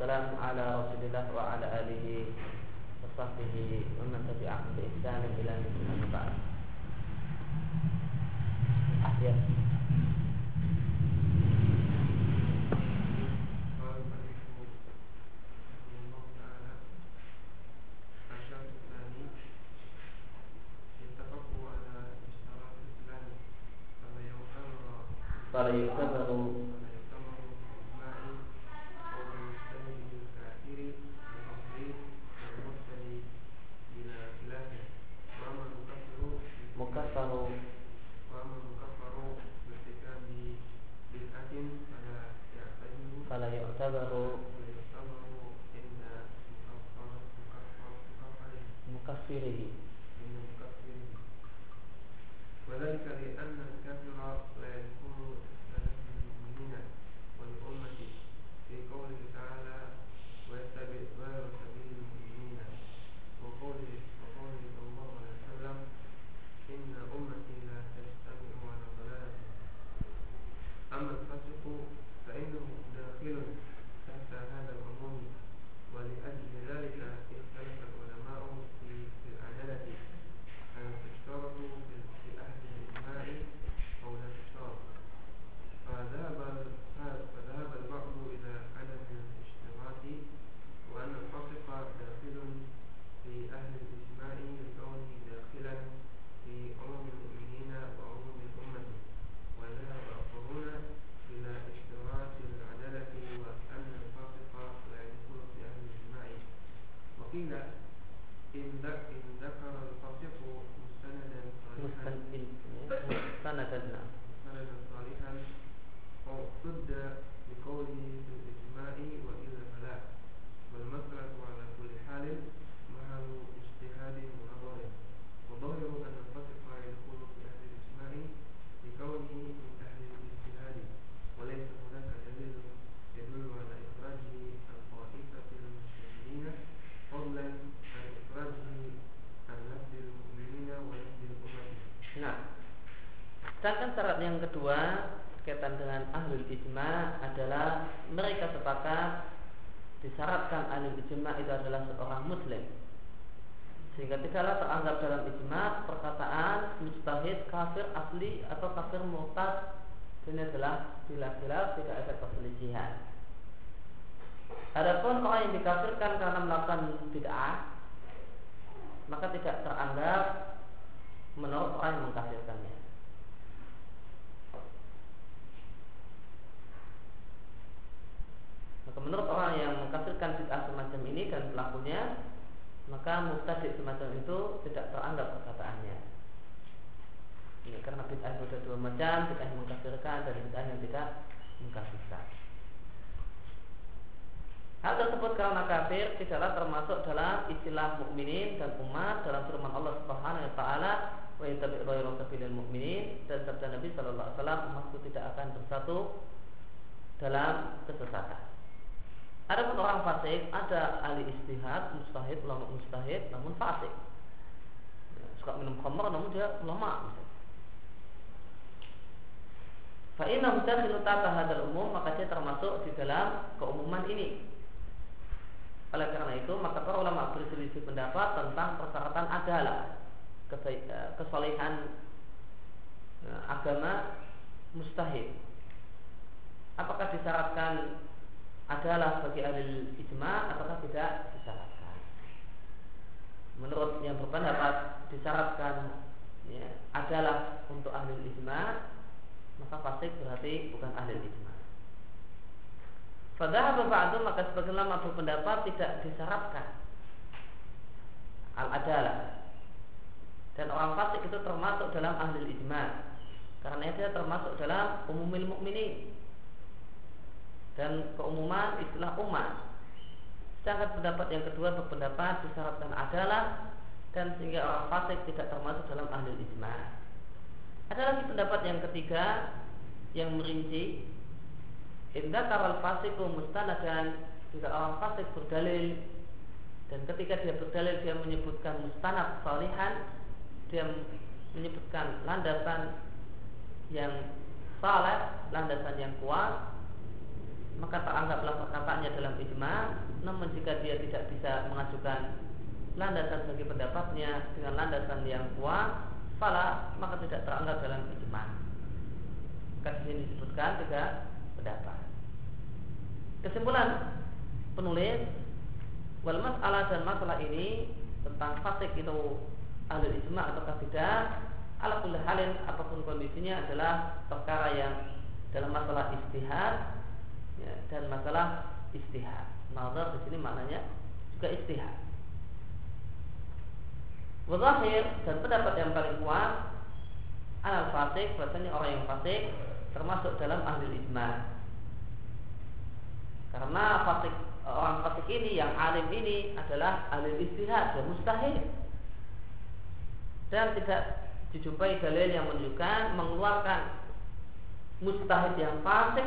wassalamu ala Rasulillah wa ala alihi wa sahbihi wa man tabi'ahum bi ihsan ila ذكر الفاسق مستندا صالحا مستندا صالحا اعتد بقوله في الإجماع وإلا فلا والمسألة على كل حال محل اجتهاد ونظر. وظاهر أن الفاسق يدخل في أهل الإجماع لكونه من أهل الاجتهاد وليس sedangkan syarat yang kedua berkaitan dengan ahlul ijma adalah mereka sepakat disyaratkan ahlul ijma itu adalah seorang muslim sehingga tidaklah teranggap dalam ijma perkataan mustahid kafir asli atau kafir murtad ini adalah bila-bila tidak ada perselisihan. Adapun orang yang dikafirkan karena melakukan bid'ah maka tidak teranggap menurut orang yang mengkafirkannya. Maka menurut orang yang mengkafirkan bid'ah semacam ini dan pelakunya, maka mubtadi semacam itu tidak teranggap perkataannya. Ini karena bid'ah itu ada dua macam, bid'ah yang mengkafirkan dan bid'ah yang tidak mengkafirkan. Hal tersebut karena kafir tidaklah termasuk dalam istilah mukminin dan umat dalam firman Allah Subhanahu wa taala wa yattabi' ghayra sabilil dan sabda Nabi sallallahu alaihi wasallam umatku tidak akan bersatu dalam kesesatan. Ada pun orang fasik, ada ahli istihad, mustahid, ulama mustahid, namun fasik. Ya, suka minum khamr namun dia ulama. Fa'inna mudakhilu tata hadal umum maka dia termasuk di dalam keumuman ini. Oleh karena itu, maka para ulama berselisih pendapat tentang persyaratan adalah kesolehan agama mustahil. Apakah disyaratkan adalah bagi ahli ijma ataukah tidak disyaratkan? Menurut yang berpendapat disyaratkan ya, adalah untuk ahli ijma, maka fasik berarti bukan ahli ijma. Padahal bapak itu maka sebagian lama berpendapat tidak disyaratkan al adalah dan orang fasik itu termasuk dalam ahli ijma karena dia termasuk dalam umumil mukminin dan keumuman istilah umat. Sedangkan pendapat yang kedua berpendapat disyaratkan adalah dan sehingga orang fasik tidak termasuk dalam ahli ijma. Ada lagi pendapat yang ketiga yang merinci Indah karal fasiku mustanadan Jika orang fasik berdalil Dan ketika dia berdalil Dia menyebutkan mustanad salihan Dia menyebutkan landasan Yang saleh Landasan yang kuat maka teranggaplah perkataannya dalam ijma namun jika dia tidak bisa mengajukan landasan bagi pendapatnya dengan landasan yang kuat fala maka tidak teranggap dalam ijma. Kasih ini disebutkan tiga pendapat. Kesimpulan penulis wal masalah dan masalah ini tentang fasik itu ahli ijma atau tidak ala halin apa pun kondisinya adalah perkara yang dalam masalah istihad ya, dan masalah istihad. Nazar di sini maknanya juga istihad. Wadahir dan pendapat yang paling kuat al fasik bahasanya orang yang fasik termasuk dalam ahli ijma. Karena fasik orang fasik ini yang alim ini adalah ahli istihad dan mustahil dan tidak dijumpai dalil yang menunjukkan mengeluarkan mustahid yang fasik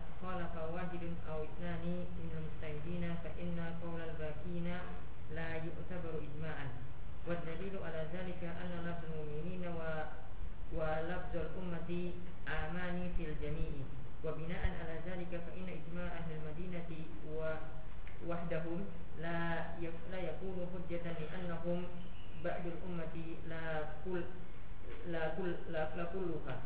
خالف واحد أو اثنان من المجتهدين فإن قول الباقين لا يعتبر إجماعا. والدليل على ذلك أن لفظ المؤمنين و ولفظ الأمة عامان في الجميع. وبناء على ذلك فإن إجماع أهل المدينة وحدهم لا لا يكون حجة لأنهم بعد الأمة لا كل لا كل لا كلها.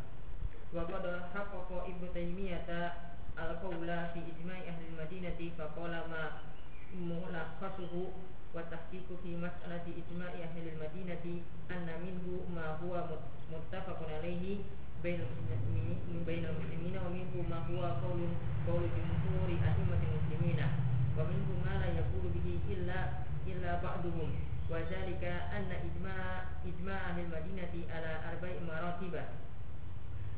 وقد حقق ابن تيمية al-qawla fi ijma'i ahli al-madinati faqala ma mulakhasuhu wa tahqiqu fi mas'alati ijma'i ahli al-madinati anna minhu ma huwa muttafaqun alayhi bainal muslimina wa minhu ma huwa qawlun qawlu jumhuri a'immatil muslimina wa minhu ma la yaqulu bihi illa illa ba'duhum. Wa dhalika anna ijma' ijma' ahli al-madinati ala arba'i maratibah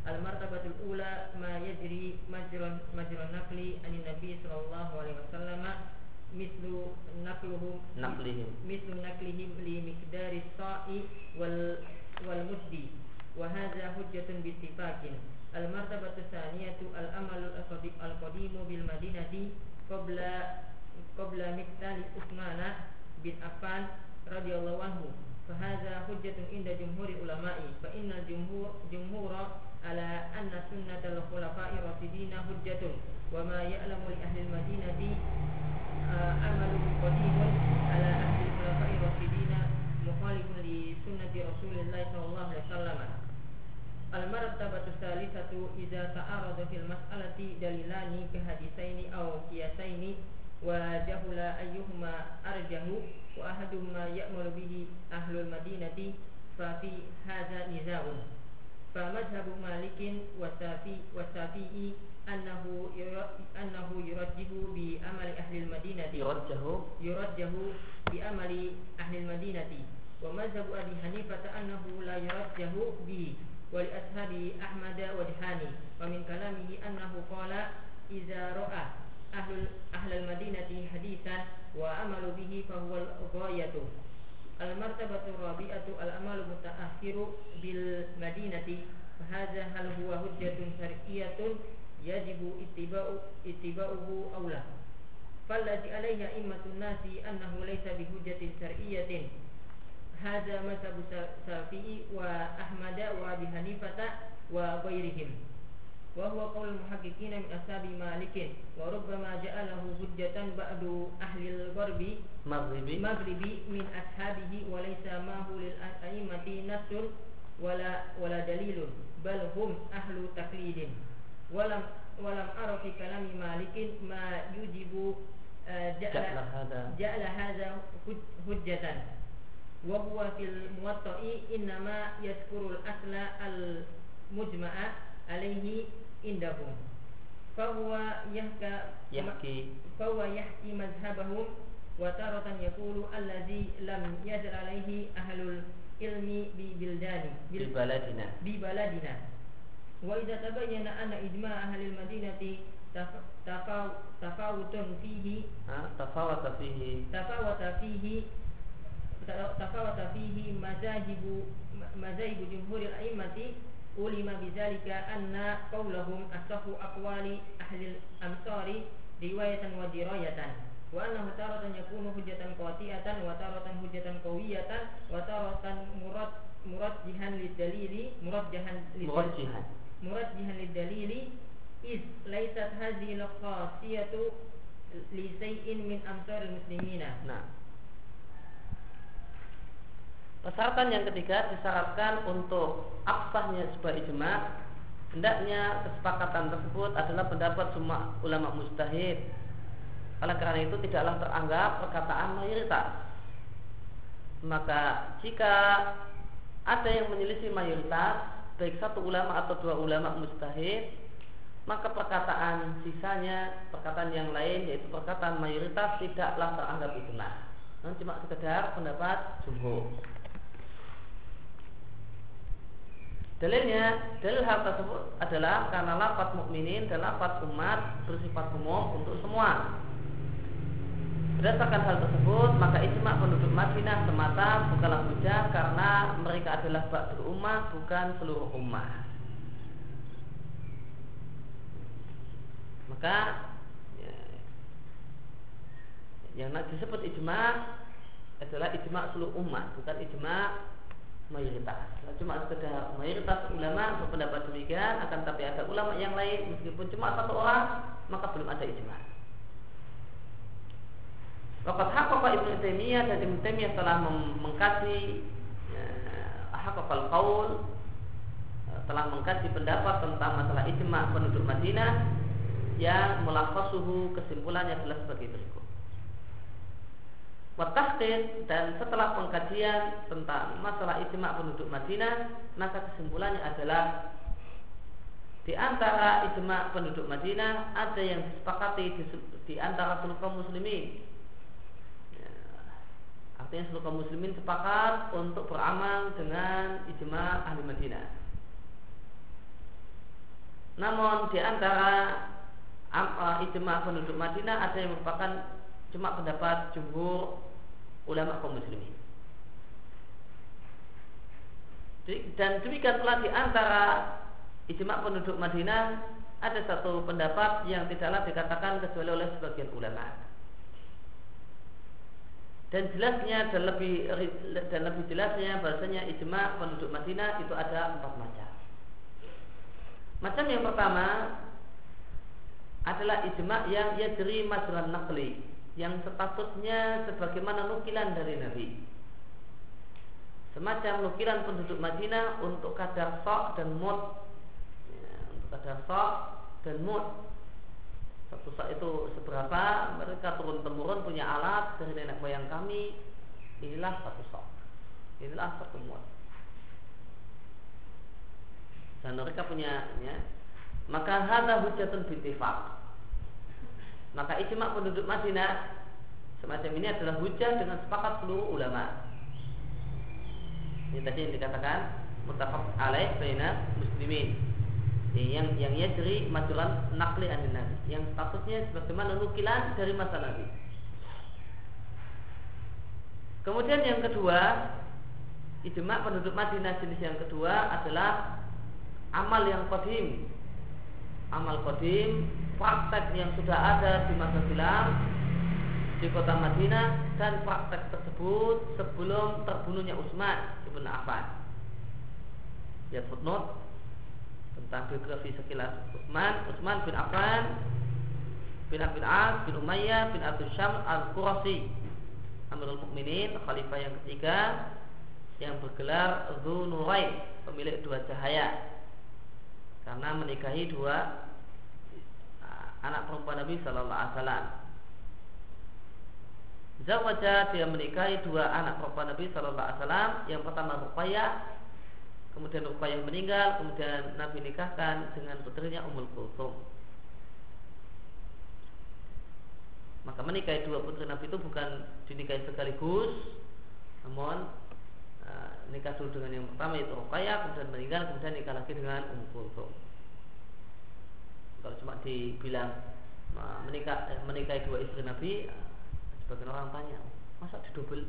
al martabatul ula ma yajri majrun majrun naqli anin nabi sallallahu alaihi wasallam mislu naqluhum naqlihim mislu naqlihim li miqdari sa'i wal wal muddi wa hadha hujjatun bi ittifaqin. Al martabatu tsaniyatu al amal al qadimu bil madinati qabla qabla miqtali Utsman bin Affan radhiyallahu anhu. فهذا حجة عند جمهور العلماء فإن الجمهور جمهور على أن سنة الخلفاء الراشدين حجة وما يعلم لأهل المدينة عمل قديم على أهل الخلفاء الراشدين مخالف لسنة رسول الله صلى الله عليه وسلم. المرتبة الثالثة إذا تعارض في المسألة دليلان كحديثين أو قياسين وجهل أيهما أرجه وأحدهما يأمل به أهل المدينة ففي هذا نزاع فمذهب مالك والشافعي والشافعي أنه أنه يرجح بأمل أهل المدينة يرجح يرجح بأمل أهل المدينة ومذهب أبي حنيفة أنه لا يرجح به ولأصحاب أحمد ودهاني ومن كلامه أنه قال إذا رأى أهل أهل المدينة حديثا وأمل به فهو الغاية. المرتبة الرابعة الأمل متأخر بالمدينة فهذا هل هو حجة شرعية يجب اتباع اتباعه أو لا؟ فالذي عليه أئمة الناس أنه ليس بحجة شرعية. هذا مذهب الشافعي وأحمد وأبي حنيفة وغيرهم. وهو قول المحققين من أصحاب مالك وربما جعله حجة بعد أهل الغرب مغربي. مغربي من أصحابه وليس معه للأئمة نص ولا ولا دليل بل هم أهل تقليد. ولم ولم أرى في كلام مالك ما يجب جعل هذا. جعل هذا حجة. وهو في الموطأ إنما يذكر الأصل المجمع عليه عندهم فهو يحكى يحكي. فهو يحكي مذهبهم وتارة يقول الذي لم يزل عليه أهل العلم ببلدان ببلدنا. ببلدنا. وإذا تبين أن إجماع أهل المدينة taf- tafaw- tafawutun fihi Ha, tafawata fihi tafawata fihi ta- tafawata fihi ulima bidzalika anna qaulahum asahu aqwali ahli al-amsari riwayatan wa dirayatan. Wa annahu taratan yakunu hujjatan qati'atan wa taratan hujjatan qawiyatan wa taratan murad murajjihan lidalili murajjihan murajjihan. Murajjihan lidalili iz laysat hadhihi al-khasiyatu li min amsar muslimina. Nah persyaratan yang ketiga disyaratkan untuk absahnya sebuah ijma hendaknya kesepakatan tersebut adalah pendapat semua ulama mustahid. Oleh karena itu tidaklah teranggap perkataan mayoritas. Maka jika ada yang menyelisih mayoritas, baik satu ulama atau dua ulama mustahid, maka perkataan sisanya, perkataan yang lain yaitu perkataan mayoritas tidaklah teranggap ijma. Namun cuma sekedar pendapat jumhur. Dalilnya, dalil hal tersebut adalah karena lafaz mukminin dan lafaz umat bersifat umum untuk semua. Berdasarkan hal tersebut, maka ijma penduduk Madinah semata bukanlah hujah karena mereka adalah ba'dul ummah bukan seluruh ummah. Maka ya, yang disebut ijma adalah ijma seluruh umat, bukan ijma mayoritas. Cuma sekedar mayoritas ulama berpendapat demikian, akan tapi ada ulama yang lain meskipun cuma satu orang, maka belum ada ijma. Waqat haqqaqa Ibnu Taimiyah dan Ibnu Taimiyah telah mengkaji ya, haqqaqal qaul eh, telah mengkaji pendapat tentang masalah ijma penduduk Madinah yang mulakhasuhu kesimpulannya adalah sebagai berikut. Watahqid dan setelah pengkajian tentang masalah ijma penduduk Madinah, maka kesimpulannya adalah di antara ijma penduduk Madinah ada yang disepakati di, di antara seluruh kaum muslimin. Ya, artinya seluruh kaum muslimin sepakat untuk beramal dengan ijma ahli Madinah. Namun di antara uh, ijma penduduk Madinah ada yang merupakan cuma pendapat jumhur ulama kaum muslimin. Dan demikian pula di antara ijma penduduk Madinah ada satu pendapat yang tidaklah dikatakan kecuali oleh sebagian ulama. Dan jelasnya dan lebih dan lebih jelasnya bahasanya ijma penduduk Madinah itu ada empat macam. Macam yang pertama adalah ijma yang yajri majran naqli yang statusnya sebagaimana nukilan dari Nabi. Semacam nukilan penduduk Madinah untuk kadar sok dan mud. Ya, untuk kadar sok dan mud. Satu sok itu seberapa mereka turun temurun punya alat dari nenek moyang kami. Inilah satu sok. Inilah satu mud. Dan mereka punya ya, maka hadza hujjatun bittifaq. Maka ijma penduduk Madinah semacam ini adalah hujah dengan sepakat seluruh ulama. Ini tadi yang dikatakan muttafaq alaih baina muslimin. Yang yang yajri majulan nakli an nabi, yang statusnya sebagaimana nukilan dari masa Nabi. Kemudian yang kedua, ijma penduduk Madinah jenis yang kedua adalah amal yang kodim. Amal kodim praktek yang sudah ada di masa silam di kota Madinah dan praktek tersebut sebelum terbunuhnya Utsman ibn Affan. Ya footnote tentang biografi sekilas Utsman, Utsman bin Affan bin Abi As bin Umayyah bin Abu Syam al-Qurasi Amirul Mukminin khalifah yang ketiga yang bergelar Dzunurain pemilik dua cahaya karena menikahi dua anak perempuan Nabi Shallallahu Alaihi Wasallam. Zawaja dia menikahi dua anak perempuan Nabi Shallallahu Alaihi Wasallam. Yang pertama Ruqayyah, kemudian Ruqayyah meninggal, kemudian Nabi nikahkan dengan putrinya Ummul Kulthum. Maka menikahi dua putri Nabi itu bukan dinikahi sekaligus, namun nikah dulu dengan yang pertama itu Ruqayyah, kemudian meninggal, kemudian nikah lagi dengan Ummul Kulthum. kalau cuma dibilang menikah eh, menikahi dua istri Nabi sebagian orang tanya masa didobel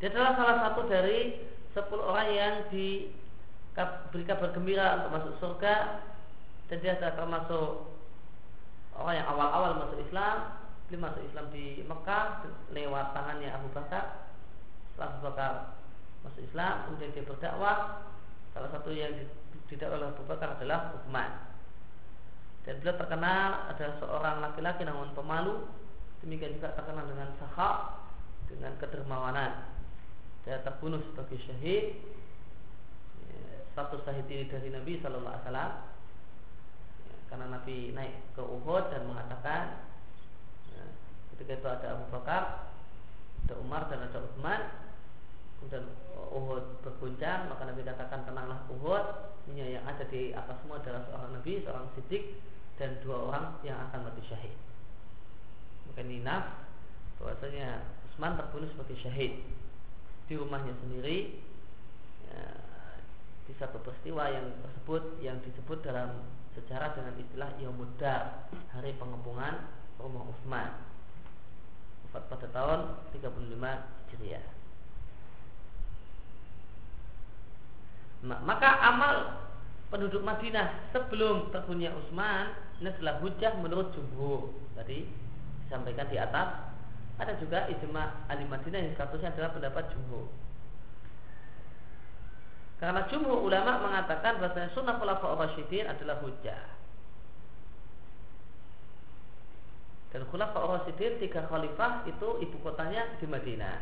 dia adalah salah satu dari sepuluh orang yang diberi kabar gembira untuk masuk surga dan dia adalah termasuk orang yang awal-awal masuk Islam beliau masuk Islam di Mekah lewat tangannya Abu Bakar setelah Abu Bakar masuk Islam kemudian dia berdakwah salah satu yang didakwah oleh Abu Bakar adalah Uthman. Dan beliau terkenal ada seorang laki-laki namun pemalu demikian juga terkenal dengan sahak dengan kedermawanan. Dia terbunuh sebagai syahid. Satu syahid ini dari Nabi Shallallahu Alaihi Wasallam. Ya, karena Nabi naik ke Uhud dan mengatakan ya, ketika itu ada Abu Bakar ada Umar dan ada Utsman kemudian Uhud berguncang maka Nabi katakan tenanglah Uhud ini yang ada di atas semua adalah seorang Nabi seorang sidik dan dua orang yang akan mati syahid. Maka ini naf bahwasanya Utsman terbunuh sebagai syahid di rumahnya sendiri ya, di satu peristiwa yang tersebut yang disebut dalam sejarah dengan istilah Yaumudar hari pengepungan rumah Utsman wafat pada tahun 35 Hijriah. Maka amal penduduk Madinah sebelum terbunuhnya Utsman ini adalah hujah menurut jumhur. Tadi disampaikan di atas. Ada juga ijma ahli Madinah yang statusnya adalah pendapat jumhur. Karena jumhur ulama mengatakan bahwa sunnah khulafa rasyidin adalah hujah. Dan khulafa rasyidin tiga khalifah itu ibu kotanya di Madinah.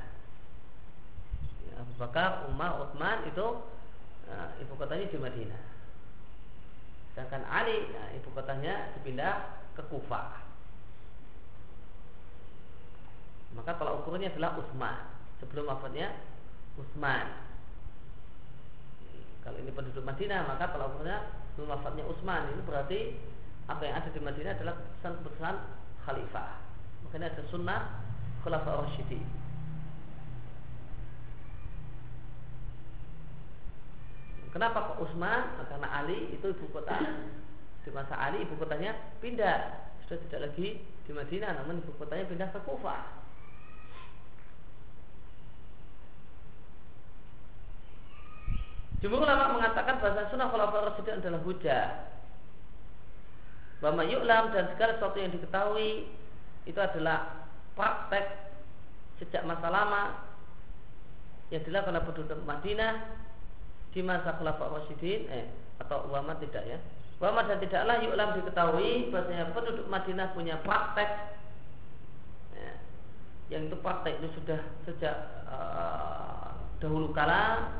Ya, Abu Bakar, Umar, Utsman itu nah, ibu kotanya di Madinah Sedangkan Ali, nah, ibu kotanya dipindah ke Kufah. Maka kalau ukurannya adalah Utsman. Sebelum wafatnya Utsman. Kalau ini penduduk Madinah, maka kalau ukurnya sebelum wafatnya Utsman, ini berarti apa yang ada di Madinah adalah keputusan-keputusan khalifah. Makanya ada sunnah khulafa Rasyidin. Kenapa kok Utsman? Karena Ali itu ibu kota. Di masa Ali ibu kotanya pindah, sudah tidak lagi di Madinah, namun ibu kotanya pindah ke Kufah. Jumhur ulama mengatakan bahasa sunnah khulafaur rasyidin adalah hujah. Bahwa yu'lam dan segala sesuatu yang diketahui itu adalah praktek sejak masa lama yang dilakukan oleh penduduk Madinah di masa Khulafa Rasyidin eh atau ulama tidak ya. Ulama dan tidaklah yu'lam diketahui bahwasanya penduduk Madinah punya praktek ya, yang itu praktek itu sudah sejak uh, dahulu kala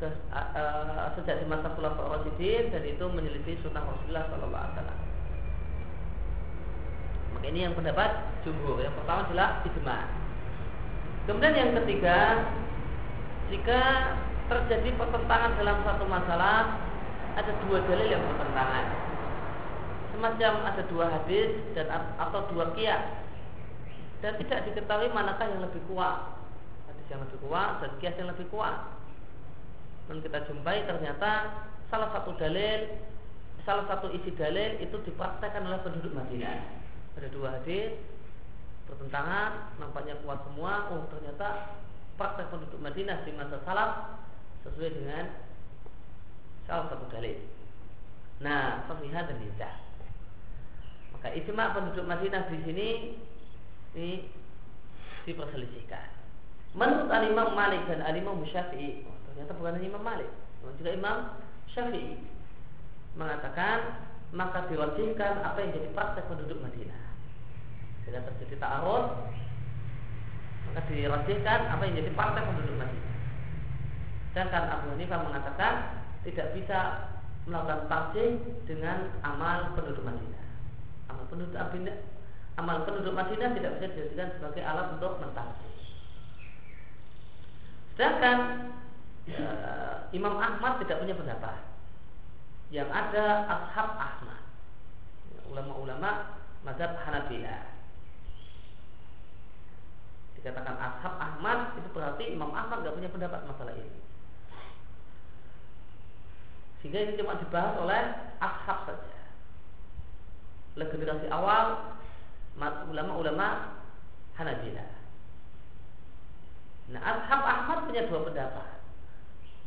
se, uh, sejak di masa Khulafa Rasyidin dan itu menyelisih sunnah Rasulullah sallallahu alaihi wasallam. Maka ini yang pendapat jumhur. Yang pertama adalah ijma. Kemudian yang ketiga, jika terjadi pertentangan dalam satu masalah ada dua dalil yang bertentangan. Semacam ada dua hadis dan atau dua kias dan tidak diketahui manakah yang lebih kuat. Hadis yang lebih kuat dan kias yang lebih kuat. Dan kita jumpai ternyata salah satu dalil salah satu isi dalil itu dipraktekkan oleh penduduk Madinah. Ada dua hadis bertentangan nampaknya kuat semua. Oh ternyata praktek penduduk Madinah di masa salaf sesuai dengan salah satu dalil. Nah, pemilihan dan tidak. Maka ijma penduduk Madinah di sini ini diperselisihkan. Menurut Al-Imam Malik dan Al-Imam Syafi'i, oh, ternyata bukan Imam Malik, namun juga Imam Syafi'i mengatakan maka diwajibkan apa yang jadi praktek penduduk Madinah. Jika terjadi ta'arud, maka dirajihkan apa yang jadi praktek penduduk Madinah. Sedangkan Abu Hanifah mengatakan tidak bisa melakukan tarjih dengan amal penduduk Madinah. Amal penduduk Madinah, amal penduduk Madinah tidak bisa dijadikan sebagai alat untuk mentarjih. Sedangkan e, Imam Ahmad tidak punya pendapat. Yang ada ashab Ahmad, ulama-ulama mazhab Hanabilah. Dikatakan ashab Ahmad itu berarti Imam Ahmad tidak punya pendapat masalah ini. Sehingga ini cuma dibahas oleh ashab saja. oleh generasi awal ulama-ulama Hanabilah. Nah, Ashab Ahmad punya dua pendapat.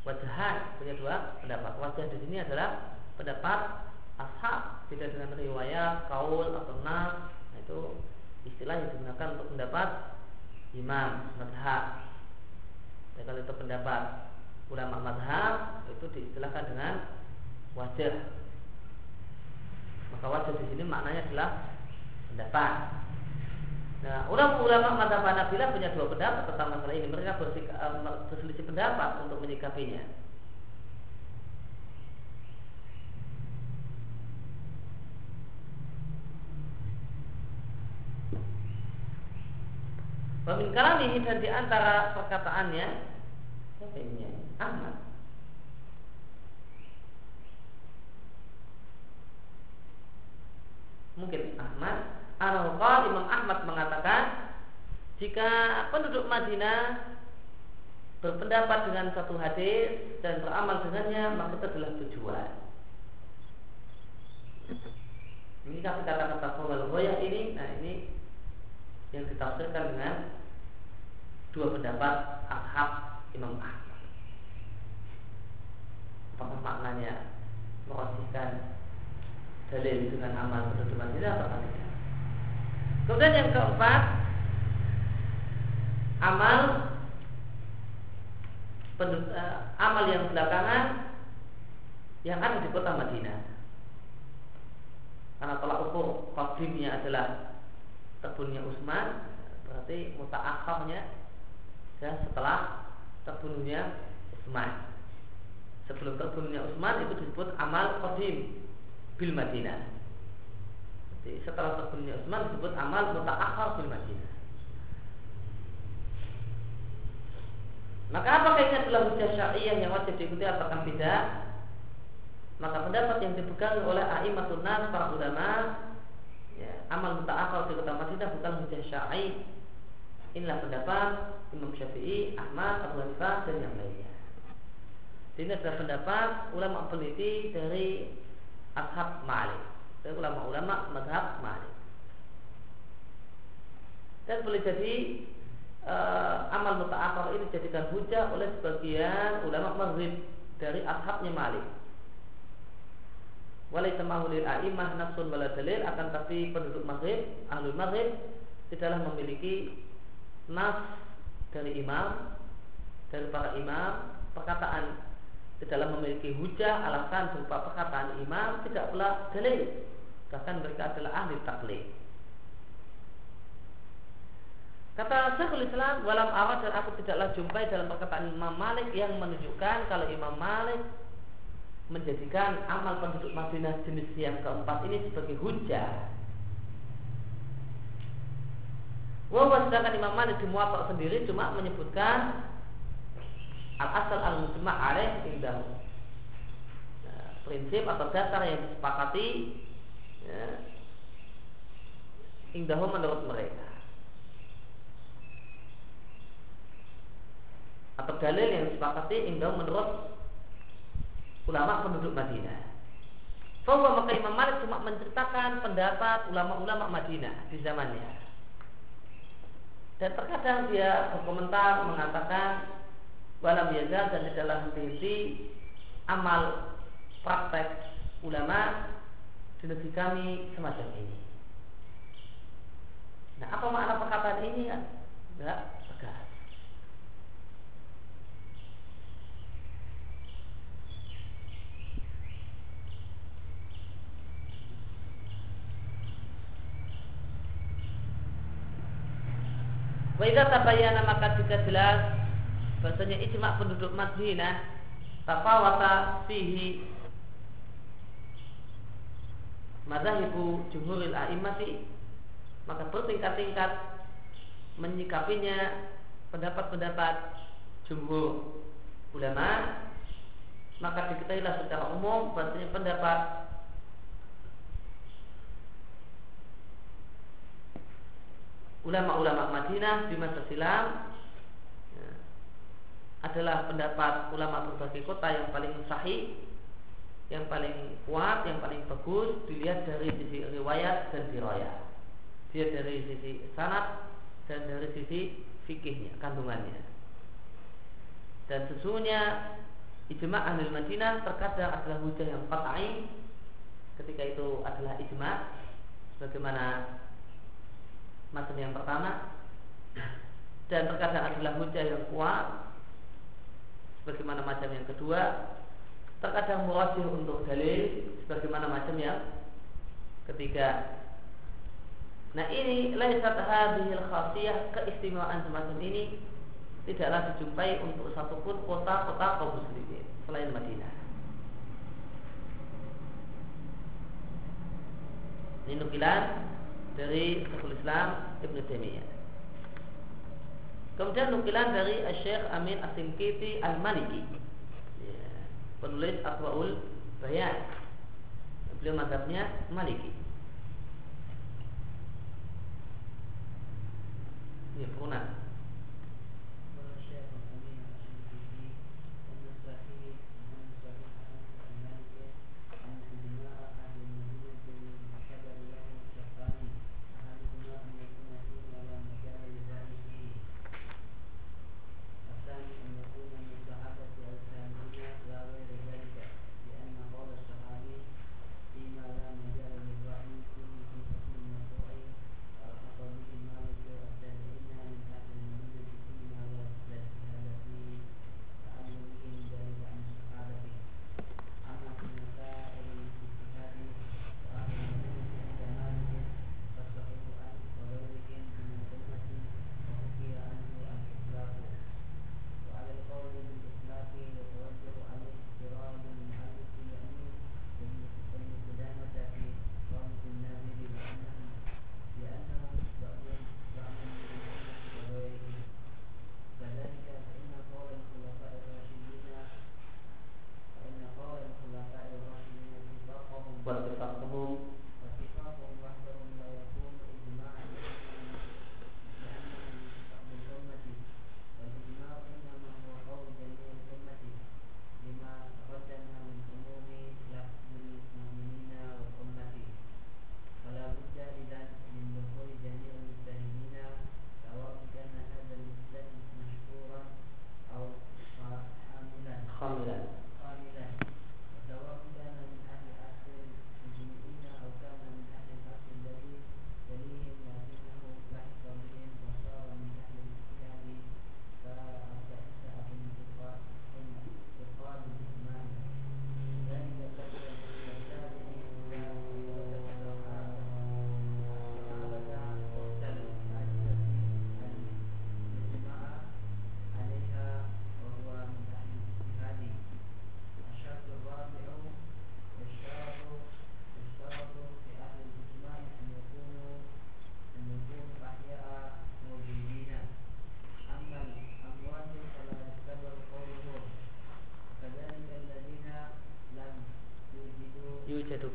Wajahan punya dua pendapat. Wajah di sini adalah pendapat ashab tidak dengan riwayat, kaul atau nas. Nah, itu istilah yang digunakan untuk pendapat imam madhab. Kalau itu pendapat ulama madhab itu diistilahkan dengan wajah. Maka wajah di sini maknanya adalah pendapat. Nah, ulama-ulama madhab Hanabilah punya dua pendapat tentang masalah ini. Mereka eh, berselisih pendapat untuk menyikapinya. Wamin kalamihi dan di antara perkataannya Siapa ini? Ahmad Mungkin Ahmad Al-Qal Imam Ahmad mengatakan jika penduduk Madinah berpendapat dengan satu hadis dan beramal dengannya maka itu adalah tujuan. Ini kata kata-kata kawal ini, nah ini yang ditafsirkan dengan dua pendapat ashab Imam Ahmad. Apakah maknanya merosihkan dalil dengan amal penduduk Madinah atau tidak? Kemudian yang keempat amal uh, amal yang belakangan yang ada di kota Madinah. Karena tolak ukur kodimnya adalah terbunuhnya Utsman, berarti mutaakhirnya ya, setelah terbunuhnya Utsman. Sebelum terbunuhnya Utsman itu disebut amal kodim bil Madinah. Jadi setelah terbunuhnya Utsman disebut amal mutaakhir bil Madinah. Maka apakah ini adalah hujah syariah yang wajib diikuti apakah tidak? Maka pendapat yang dipegang oleh a'immatun nas para ulama ya, amal mutaakhir di kota Madinah bukan hujah syar'i. Inilah pendapat Imam Syafi'i, Ahmad, Abu Hanifah dan yang lainnya. Ini adalah pendapat ulama peneliti dari Ashab Malik dari ulama-ulama madhab Malik. Dan boleh jadi e, amal mutaakhir ini dijadikan hujah oleh sebagian ulama maghrib dari ashabnya Malik. Walai semahulil a'imah nafsun wala dalil akan tapi penduduk maghrib, ahlul maghrib tidaklah memiliki nas dari imam dari para imam perkataan tidaklah memiliki hujah alasan berupa perkataan imam tidak pula dalil Bahkan mereka adalah ahli taklid. Kata Syekhul Islam, walam awal dan aku tidaklah jumpai dalam perkataan Imam Malik yang menunjukkan kalau Imam Malik menjadikan amal penduduk Madinah jenis yang keempat ini sebagai hujah. Wah, sedangkan Imam Malik di Muwatta sendiri cuma menyebutkan al asal al mujma' alaih indahu. Nah, prinsip atau dasar yang disepakati ya, indahu menurut mereka atau dalil yang disepakati indahu menurut ulama penduduk Madinah bahwa maka Imam Malik cuma menceritakan pendapat ulama-ulama Madinah di zamannya. Dan terkadang dia berkomentar mengatakan walam yazal dan di dalam henti amal praktek ulama di negeri kami semacam ini. Nah, apa makna perkataan ini kan? Tidak tegas. Waidah tabayana maka jika jelas bahasanya ijma penduduk Madinah tafawata fihi madhahibu jumhuril a'immati. Maka bertingkat-tingkat menyikapinya pendapat-pendapat jumhur ulama. Maka diketahuilah secara umum bahasanya pendapat ulama-ulama Madinah di masa silam adalah pendapat ulama berbagai kota yang paling sahih yang paling kuat, yang paling bagus dilihat dari sisi riwayat dan dirayah. Dia dari sisi sanad dan dari sisi fikihnya, kandungannya. Dan sesungguhnya ijma ahli Madinah terkadang adalah hujah yang qat'i ketika itu adalah ijma sebagaimana macam yang pertama dan terkadang adalah hujah yang kuat sebagaimana macam yang kedua terkadang murajih untuk dalil sebagaimana macam yang ketiga. Nah ini laisat hadhil khasiyah keistimewaan semacam ini tidaklah dijumpai untuk satupun kota-kota kaum muslimin selain Madinah. Ini nukilan dari Syekhul Islam Ibn Taimiyah Kemudian nukilan dari Syekh Amin As-Sinkiti Al-Maliki penulis Aswaul Bayan. Beliau mazhabnya Maliki.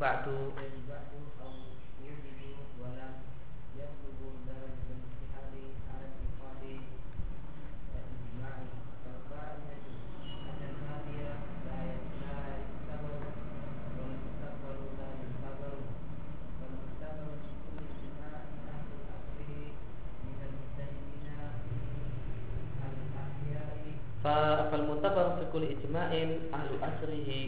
ba'du. Fal mutabar fi kulli ijma'in ahlu asrihi.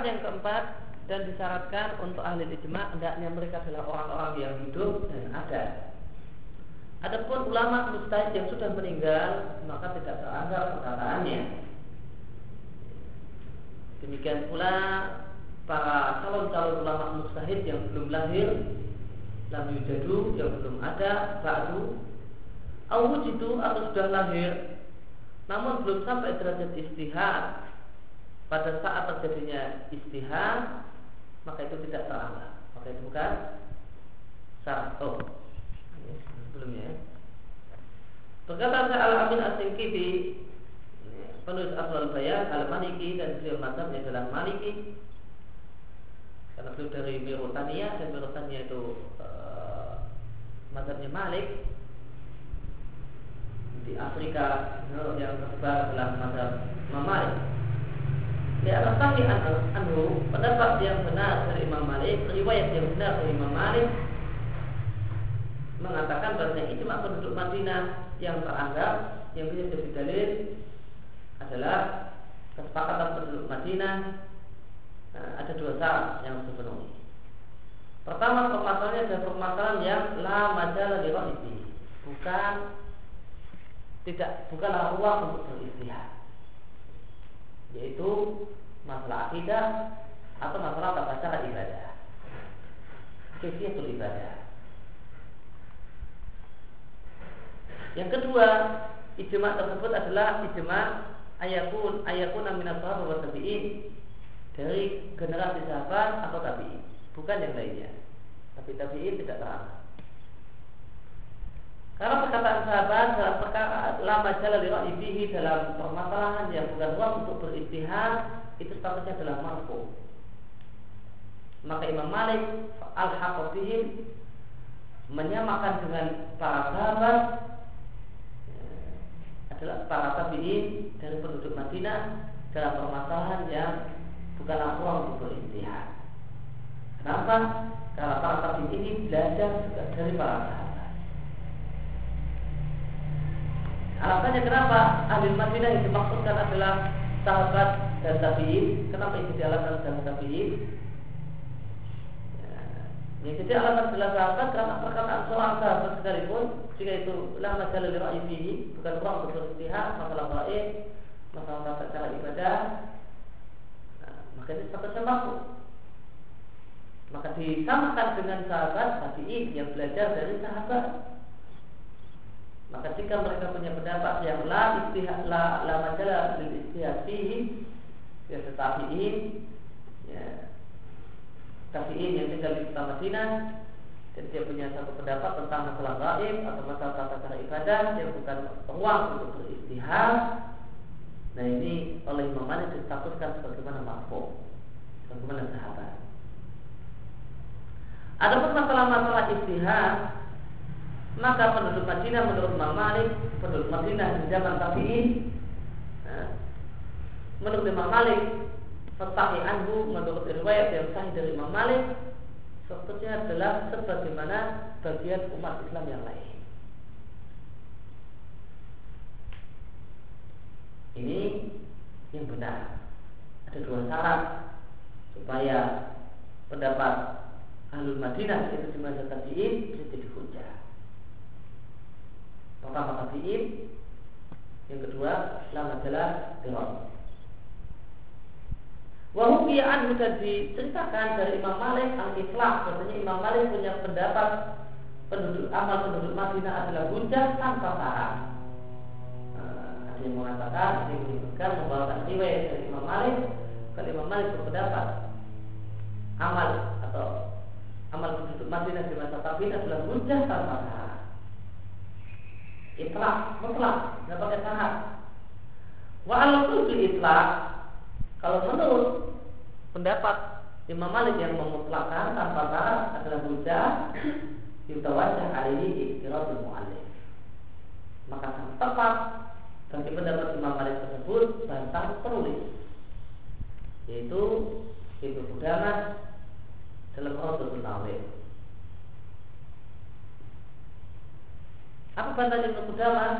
Syarat yang keempat dan disyaratkan untuk ahli ijma hendaknya mereka adalah orang-orang yang hidup dan ada. Adapun ulama mustahid yang sudah meninggal maka tidak teranggap perkataannya. Demikian pula para calon-calon ulama mustahid yang belum lahir lam yujadu yang belum ada ba'du itu atau sudah lahir namun belum sampai derajat istihad pada saat terjadinya istihad maka itu tidak teranggap maka itu bukan syarat. Oh sebelumnya ya. Berkata Al-Amin As-Singkiti penulis Asal Bayan Al-Maliki dan beliau mazhabnya adalah Maliki. Karena beliau dari Mirutania dan Mirutania itu uh, mazhabnya Malik. Di Afrika yang tersebar dalam mazhab Malik di atas kaki anhu pendapat yang benar dari Imam Malik riwayat yang benar dari Imam Malik mengatakan bahwa ijma penduduk Madinah yang teranggap yang bisa jadi dalil adalah kesepakatan penduduk Madinah nah, ada dua syarat yang harus dipenuhi. Pertama permasalahannya adalah permasalahan yang la majalah li bukan tidak bukanlah ruang untuk beristihad yaitu masalah akidah atau masalah tata cara ibadah. Kefiatul ibadah. Yang kedua, ijma tersebut adalah ijma ayakun ayakun aminat sahabat wa tabi'in dari generasi sahabat atau tabi'in, bukan yang lainnya. Tapi tabi'in tidak terang. Karena perkataan sahabat dalam perkara lama jalan ibihi dalam permasalahan yang bukan ruang untuk beristihad itu statusnya adalah mampu. Maka Imam Malik al menyamakan dengan para sahabat adalah para tabi'in dari penduduk Madinah dalam permasalahan yang bukanlah ruang untuk beristihad. Kenapa? Karena para tabi'in ini belajar dari para sahabat. Alasannya kenapa ahli Madinah yang dimaksudkan adalah sahabat dan tabi'in? Kenapa ini jadi alasan dan tabi'in? Ya, jadi alasan jelas sahabat karena perkataan seorang sahabat sekalipun jika itu lama jalan ra'yi bukan orang untuk masalah baik masalah tata cara ibadah nah, maka ini statusnya mampu maka disamakan dengan sahabat tabi'in yang belajar dari sahabat maka jika mereka punya pendapat yang la istihad la la majalah lil istihad fihi ya tabi'in ya tabi'in yang tinggal di kota Madinah dan dia punya satu pendapat tentang masalah gaib atau masalah tata cara ibadah yang bukan ruang untuk beristihad. Nah ini oleh Imam Malik distatuskan sebagaimana mampu sebagaimana sahabat. Ada masalah-masalah istihad maka penduduk Madinah menurut Imam Malik penduduk Madinah di zaman tabi'in nah, menurut Imam Malik Fasahi anhu menurut riwayat yang sahih dari Imam Malik Sepertinya adalah sebagaimana bagian umat Islam yang lain. Ini yang benar. Ada dua syarat Supaya pendapat Ahlul Madinah itu di masa tabi'in bisa jadi hujah Pertama tabi'in Yang kedua Lama jelas Dirot Wahubiya anhu dan diceritakan dari Imam Malik al-Iflah Katanya Imam Malik punya pendapat penduduk amal penduduk Madinah adalah hujah tanpa syarat. Nah, ada yang mengatakan, ada yang menyebutkan membawakan riwayat dari Imam Malik. Kalau Imam Malik berpendapat amal atau amal penduduk Madinah di masa tabiin adalah hujah tanpa syarat. Itlak, mutlak, tidak pakai syarat. Wa al itlak kalau menurut pendapat Imam Malik yang memutlakkan tanpa syarat adalah hujah yutawajah alaihi iktiraful mu'allif. Maka sangat tepat bagi pendapat Imam Malik tersebut bantah penulis yaitu Ibnu Qudamah dalam Rasul Nawir. Apa bantah Ibnu Qudamah?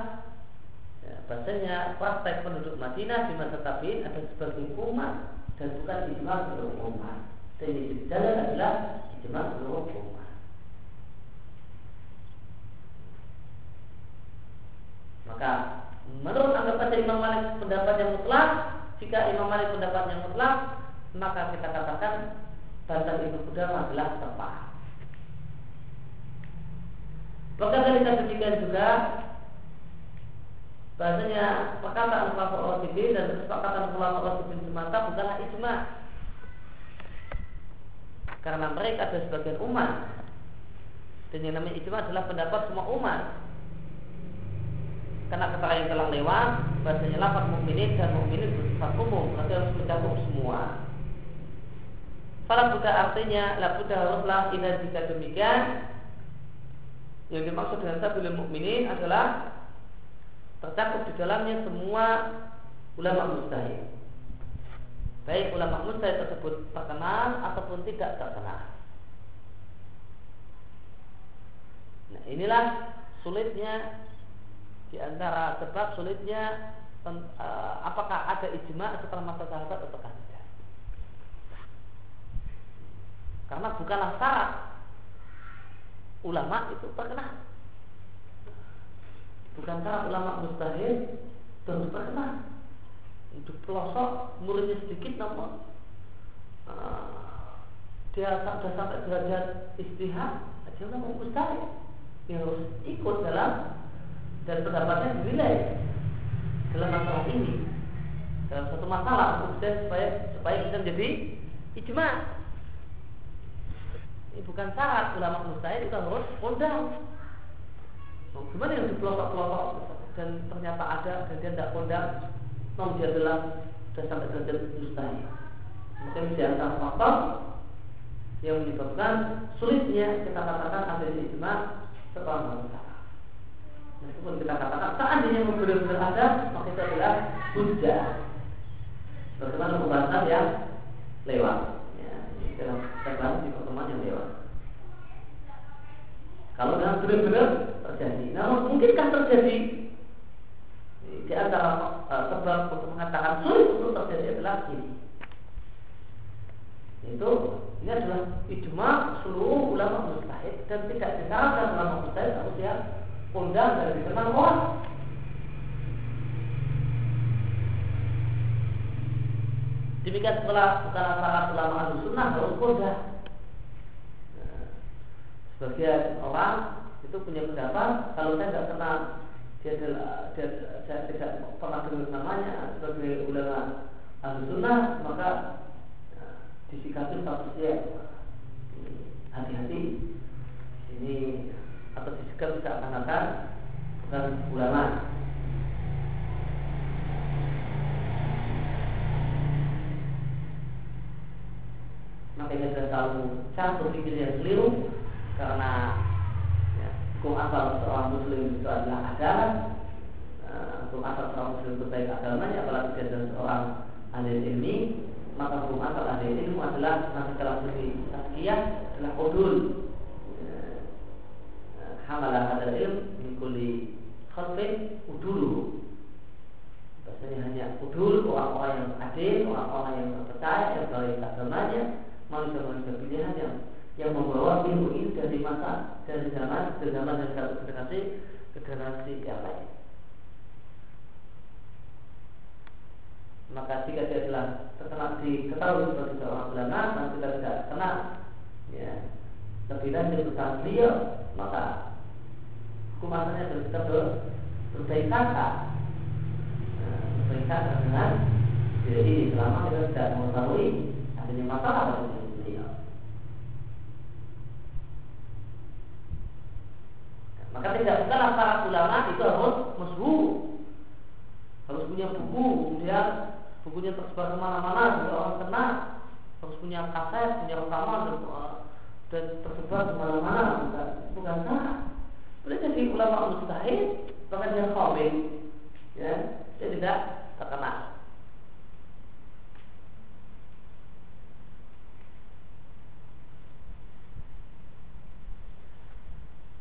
Ya, bahasanya praktek penduduk Madinah di masa tabiin ada sebagian umat dan bukan ijma seluruh umat. Dan yang jalan adalah ijma seluruh umat. Maka menurut anggapan Imam Malik pendapat yang mutlak, jika Imam Malik pendapat yang mutlak, maka kita katakan bantahan itu kuda adalah tepat. Bahkan dari demikian juga bahasanya perkataan ulama Rosibin dan kesepakatan ulama Rosibin semata bukanlah ijma. Karena mereka ada sebagian umat. Dan yang namanya ijma adalah pendapat semua umat. Karena kata yang telah lewat bahasanya lapat mukminin dan mukminin bersifat umum. Berarti harus mencakup semua. Fala buddha artinya la buddha haruslah ina jika demikian yang dimaksud dengan sabil mukminin adalah tercakup di dalamnya semua ulama mustahil. Baik ulama mustahil tersebut terkenal ataupun tidak terkenal. Nah inilah sulitnya di antara sebab sulitnya uh, apakah ada ijma setelah masa sahabat atau tidak. Karena bukanlah syarat ulama itu terkenal. Bukan syarat ulama mustahil terus terkenal. Untuk pelosok muridnya sedikit namun uh, dia sudah sampai derajat istihad, aja ulama mustahil yang harus ikut dalam dan pendapatnya dinilai dalam masalah ini dalam satu masalah kemudian supaya supaya bisa menjadi ijma bukan syarat ulama mustahil itu harus kondang oh, gimana yang di pelosok-pelosok dan ternyata ada dan dia tidak kondang non dia adalah sudah sampai derajat mustahil mungkin di antara faktor yang menyebabkan sulitnya kita katakan ada ijma setelah masalah Meskipun kita katakan seandainya benar-benar ada, maka itu adalah hujah. Bagaimana pembahasan yang lewat. Ya, dalam kita di pertemuan yang lewat. Kalau memang benar-benar terjadi, namun mungkinkah terjadi di antara uh, sebab untuk mengatakan sulit untuk terjadi adalah ini. Itu ini adalah ijma seluruh ulama mustahid dan tidak disyaratkan ulama mustahid harus yang undang dan dikenal orang. Demikian setelah bukan syarat ulama sunnah harus kondang. Sebagian orang itu punya pendapat kalau saya tidak kenal dia saya tidak pernah dengar namanya sebagai ulama ahlu sunnah maka ya, disikapi statusnya hati-hati ini atau disikap seakan-akan bukan ulama. Makanya kita tahu cara berpikir yang keliru karena ya, hukum asal seorang muslim itu adalah agama uh, hukum asal seorang muslim itu baik agamanya apalagi dia adalah seorang ahli ilmi maka hukum asal ahli ilmu adalah nanti kalau lebih tazkiyah adalah udul hamalah hadal ilm min kulli khatfin udulu. Bahasanya hanya udul orang-orang yang adil, orang-orang yang terpercaya, yang baik agamanya, manusia-manusia pilihan yang membawa ilmu ini dari masa dari zaman ke zaman dan satu generasi ke generasi yang lain. Maka jika dia telah terkenal diketahui sebagai seorang ulama dan kita tidak kenal ya. Lebih lanjut tentang beliau maka kumasannya harus kita ber, berbaik kata. Nah, berbaik kata dengan ini. Selama kita tidak mengetahui adanya masalah pada diri beliau maka tidak bukanlah para ulama itu harus masyhur harus punya buku kemudian bukunya tersebar ke mana-mana juga orang kenal harus punya kaset punya rekaman dan, dan tersebar ke mana-mana bukan bukan sah boleh jadi ulama mustahil, bahkan dia khabir, ya, dia tidak terkenal.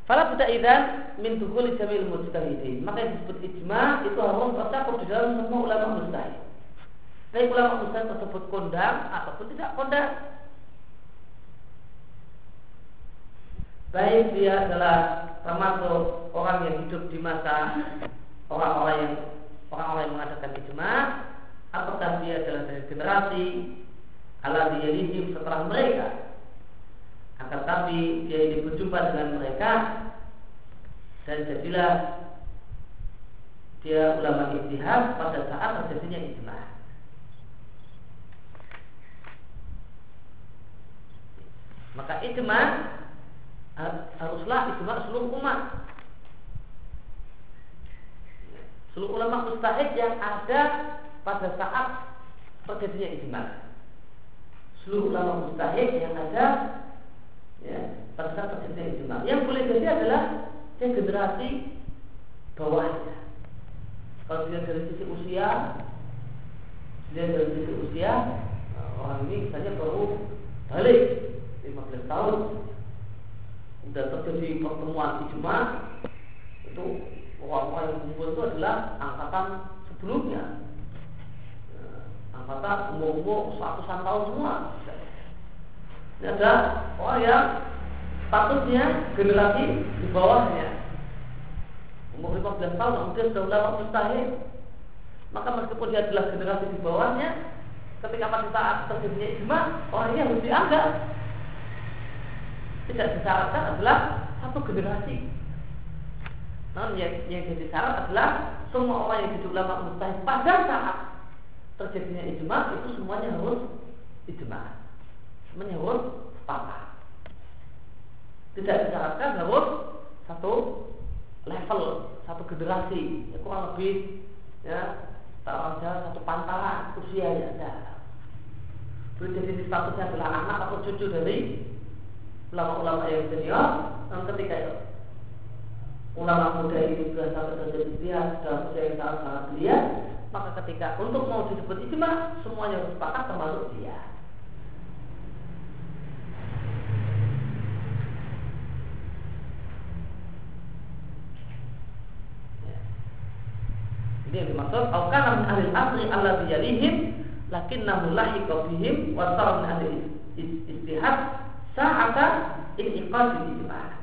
Fala buta idan min dukul jamil mujtahidin. Maka yang disebut ijma itu harus tercakup di dalam semua ulama mustahil. Baik ulama mustahid tersebut kondang ataupun tidak kondang. Baik dia adalah termasuk orang yang hidup di masa orang-orang yang orang-orang yang mengadakan ijma apakah dia adalah dari generasi ala diyalihim setelah mereka akan tapi dia ini berjumpa dengan mereka dan jadilah dia ulama ijtihad pada saat terjadinya ijma. Maka ijma haruslah ijma seluruh umat. Seluruh ulama mustahid yang ada pada saat terjadinya ijma. Seluruh ulama mustahid yang ada pada saat terjadinya ijma. Yang boleh jadi adalah yang generasi bawahnya. Kalau dia dari sisi usia, dia dari sisi usia, orang ini misalnya baru balik 15 tahun, sudah terjadi pertemuan ijma, itu orang-orang yang kumpul itu adalah angkatan sebelumnya, angkatan umur-umur ratusan tahun semua. Ini ada orang yang statusnya generasi di bawahnya. Umur 15 tahun mungkin sudah ulama mustahil. Maka meskipun dia adalah generasi di bawahnya ketika pada saat terjadinya ijma orang ini harus dianggap tidak disyaratkan adalah satu generasi. Namun yang, yang jadi syarat adalah semua orang yang jadi ulama mustahil pada saat terjadinya ijma itu semuanya harus ijma. Semuanya harus sepakat tidak disyaratkan harus satu level, satu generasi, ya, kurang lebih ya ada satu pantaran usianya ya. Boleh jadi statusnya adalah anak atau cucu dari ulama-ulama yang senior. Dan ketika itu, ulama muda ini sudah sampai terjadi dia dalam usia yang sangat sangat belia, maka ketika untuk mau disebut ijma semuanya sepakat termasuk dia. Ini yang dimaksud Aukana min ahli asri Allah biyalihim Lakinnahu lahiqa bihim Wa min ahli istihad Sa'ata in'iqad ijma'ah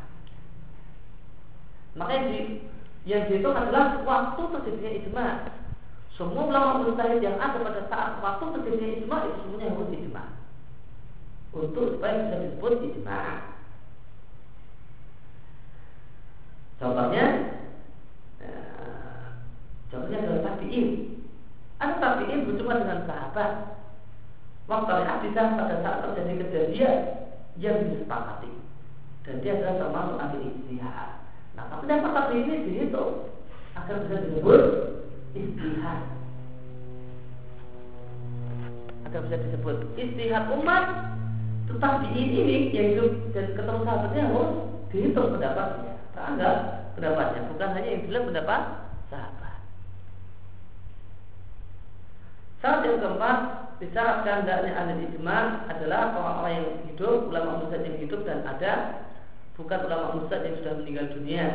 Maka yang, di, yang dihitung adalah waktu terjadinya ijma. Semua ulama mustahid yang ada pada saat waktu terjadinya ijma itu semuanya harus ijma. Untuk supaya bisa disebut ijma. Contohnya adalah tabi'in. Ada berjumpa dengan sahabat. Waktu bisa pada saat terjadi kejadian yang disepakati. Dan dia adalah termasuk ahli istihad. Nah, tapi dapat tabi'in ini dihitung agar bisa disebut istihad. Agar bisa disebut istihad umat tetapi ini yang hidup dan ketemu sahabatnya harus dihitung pendapatnya. Teranggap pendapatnya, bukan hanya yang bilang pendapat sahabat. Syarat yang keempat disyaratkan hendaknya ahli ijma adalah orang-orang yang hidup, ulama mustad yang hidup dan ada, bukan ulama mustad yang sudah meninggal dunia.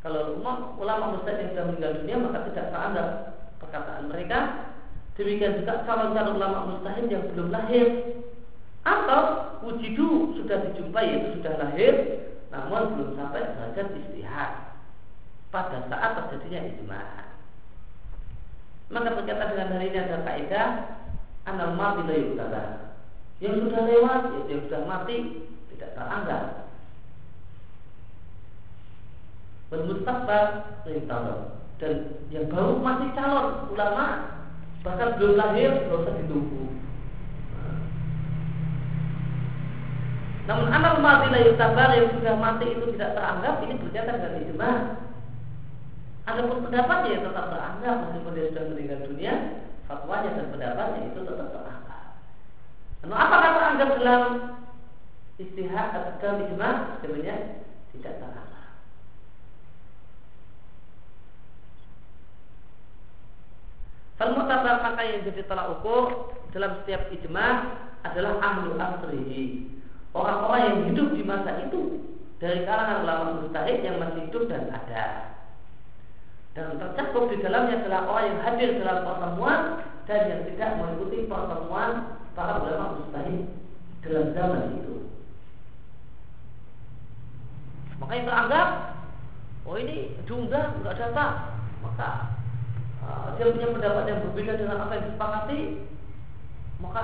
Kalau ulama mustad yang sudah meninggal dunia maka tidak teranggap perkataan mereka. Demikian juga calon-calon ulama mustahil yang belum lahir atau wujidu sudah dijumpai itu sudah lahir namun belum sampai derajat istihad pada saat terjadinya ijma. Maka berkaitan dengan hari ini ada kaidah Anal mati la yuktada Yang sudah lewat, ya, yang sudah mati Tidak teranggap Bermustaqbal la yuktada Dan yang baru masih calon ulama Bahkan belum lahir, tidak usah ditunggu. Namun anak mati la yuktada Yang sudah mati itu tidak teranggap Ini berkaitan dengan ijma Adapun pendapatnya yang tetap teranggap meskipun dia sudah meninggal dunia, fatwanya dan pendapatnya itu tetap teranggap. Lalu apa kata anggap dalam istihad atau dalam ijma? Sebenarnya tidak teranggap. Falmutabar maka yang jadi tolak ukur dalam setiap ijma adalah ahlu asrihi Orang-orang yang hidup di masa itu dari kalangan ulama mustahid yang masih hidup dan ada dan tercakup di dalamnya adalah orang yang hadir dalam pertemuan dan yang tidak mengikuti pertemuan para ulama mustahid dalam zaman itu. Makanya teranggap oh ini diundang nggak datang, maka uh, dia punya pendapat yang berbeda dengan apa yang disepakati, maka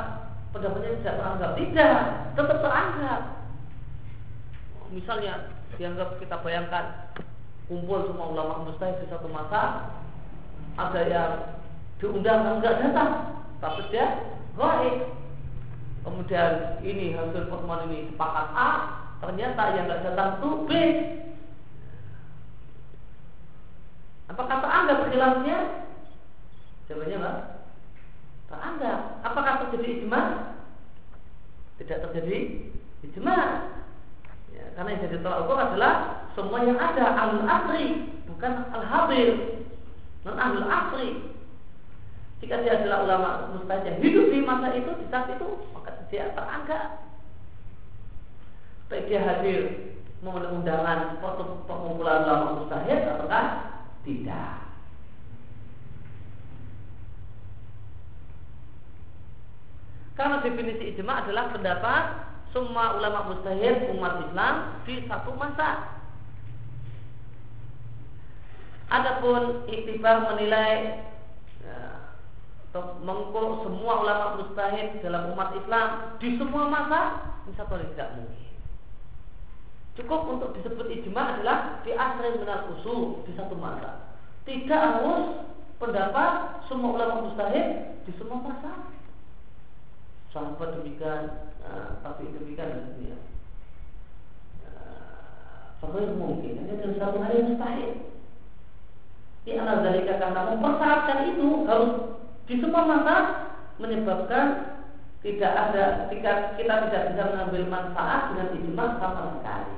pendapatnya tidak teranggap. Tidak, tetap teranggap. Misalnya dianggap kita bayangkan kumpul semua ulama mustahid di satu masa, ada yang diundang enggak datang, tapi dia gaib. Kemudian ini hasil pertemuan ini sepakat A, ternyata yang enggak datang itu B. Apakah teranggap khilafnya? Jawabannya apa? Teranggap. Apakah terjadi ijma? Tidak terjadi ijma. Ya, karena yang jadi tolak ukur adalah semua yang ada al asri bukan al hadir non al asri. Jika dia adalah ulama mustahil yang hidup di masa itu di saat itu maka dia teranggap baik dia hadir memenuhi undangan pengumpulan ulama mustahil ataukah tidak. Karena definisi ijma adalah pendapat semua ulama mustahil umat Islam di satu masa Adapun iktibar menilai ya, semua ulama mustahid dalam umat Islam di semua masa satu hal tidak mungkin. Cukup untuk disebut ijma adalah di asri minal usul di satu masa. Tidak harus pendapat semua ulama mustahid di semua masa. Sahabat demikian, nah, tapi demikian dan dunia. Nah, mungkin ini adalah satu yang mustahil. Di anak dari karena mempersyaratkan itu harus di semua masa menyebabkan tidak ada ketika kita tidak bisa mengambil manfaat dengan ijma sama sekali.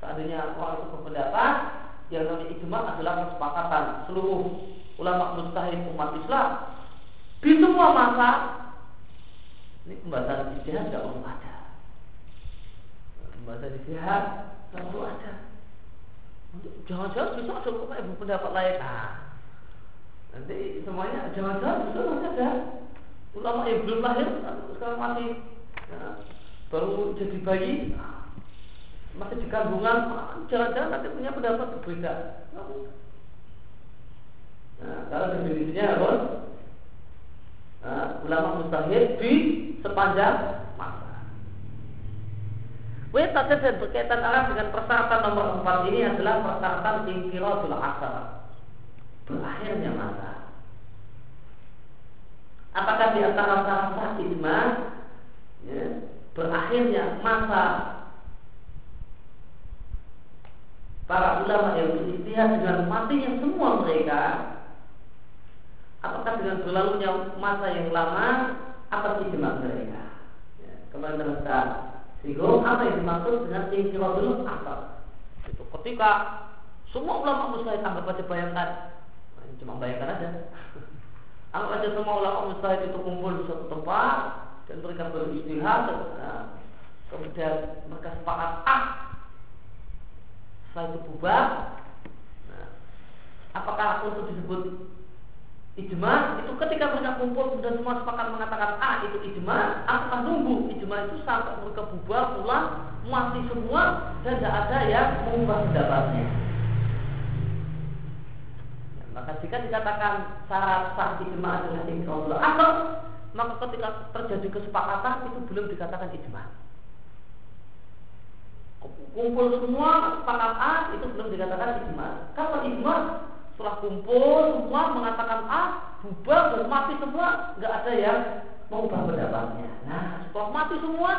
Seandainya orang itu berpendapat yang namanya ijma adalah kesepakatan seluruh ulama mustahil umat Islam di semua masa ini pembahasan ijtihad tidak perlu ada. Pembahasan ijtihad tidak perlu ada. Jangan-jangan bisa ada ibu pendapat lain. Nah, nanti semuanya jangan-jangan bisa masih ada. Ulama yang belum lahir sekarang masih ya, baru jadi bayi masih di kandungan jangan-jangan nanti punya pendapat berbeda. Nah, kalau definisinya harus nah, ulama mustahil di sepanjang masa Wetata dan berkaitan arah dengan persyaratan nomor empat ini adalah persyaratan ingkiratul asar. Berakhirnya masa. Apakah di antara syarat ijma ya, Berakhirnya masa? Para ulama yang beristihad dengan matinya semua mereka Apakah dengan berlalunya masa yang lama? Atas ijma mereka. Ya, Kemarin sehingga apa yang dimaksud dengan infiradul asal? Itu ketika semua ulama mustahid anggap aja bayangkan, cuma bayangkan aja. anggap aja semua ulama mustahid itu kumpul di suatu tempat dan mereka beristihad, nah, kemudian mereka sepakat ah, setelah itu bubar. Nah, apakah untuk disebut ijma itu ketika mereka kumpul dan semua sepakat mengatakan A ah, itu ijma apakah nunggu. Ijma itu sampai mereka bubar pulang mati semua dan tidak ada yang mengubah pendapatnya. Ya, maka jika dikatakan syarat sah ijma adalah insyaallah atau maka ketika terjadi kesepakatan itu belum dikatakan ijma. Kumpul semua sepakat A itu belum dikatakan ijma. Kalau ijma setelah kumpul semua mengatakan A, bubar dan mati semua, nggak ada yang mengubah pendapatnya. Nah, setelah mati semua,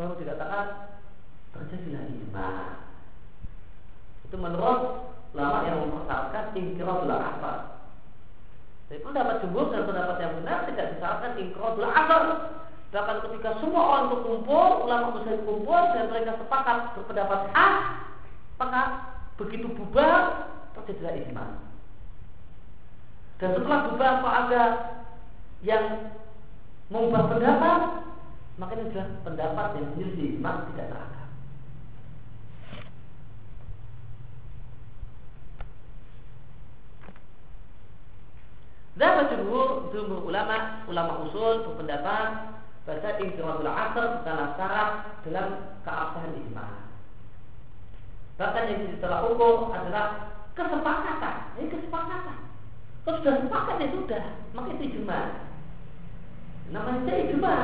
baru dikatakan terjadilah ijma. Itu menurut lama yang mempersyaratkan ingkiradul asal. Jadi pendapat jumhur dan pendapat yang benar tidak disyaratkan ingkiradul asal. Bahkan ketika semua orang berkumpul, ulama muslim kumpul dan mereka sepakat berpendapat A, maka begitu bubar terjadilah ijma. Dan setelah beberapa ada yang mengubah pendapat, maka ini adalah pendapat yang menyelisih mak tidak terangkat. Dapat jumhur, jumhur ulama, ulama usul berpendapat bahwa intiradul asr bukanlah syarat dalam keabsahan ijma. Bahkan yang ditolak ukur adalah kesepakatan. Ini kesepakatan. Kalau sudah sepakat ya sudah, maka itu ijma. Namanya ijma.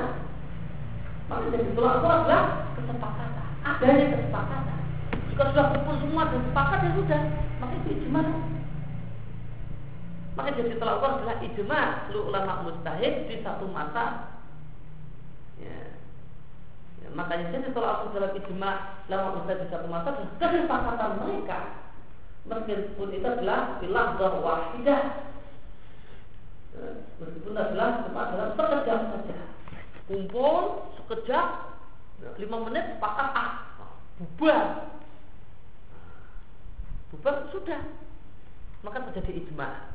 Maka yang ditolak ukur adalah kesepakatan. Adanya kesepakatan. Jika sudah kumpul semua dan sepakat ya sudah, maka itu ijma. Maka jadi telah ukur adalah ijma seluruh ulama mustahid di satu masa. Ya. ya makanya jadi telah ukur dalam ijma ulama mustahid di satu masa adalah kesepakatan mereka. Meskipun itu adalah bilahdah wahidah. Ya. Meskipun adalah cuma dalam sekejap saja. Kumpul sekejap lima menit sepakat ah bubar bubar sudah maka terjadi ijma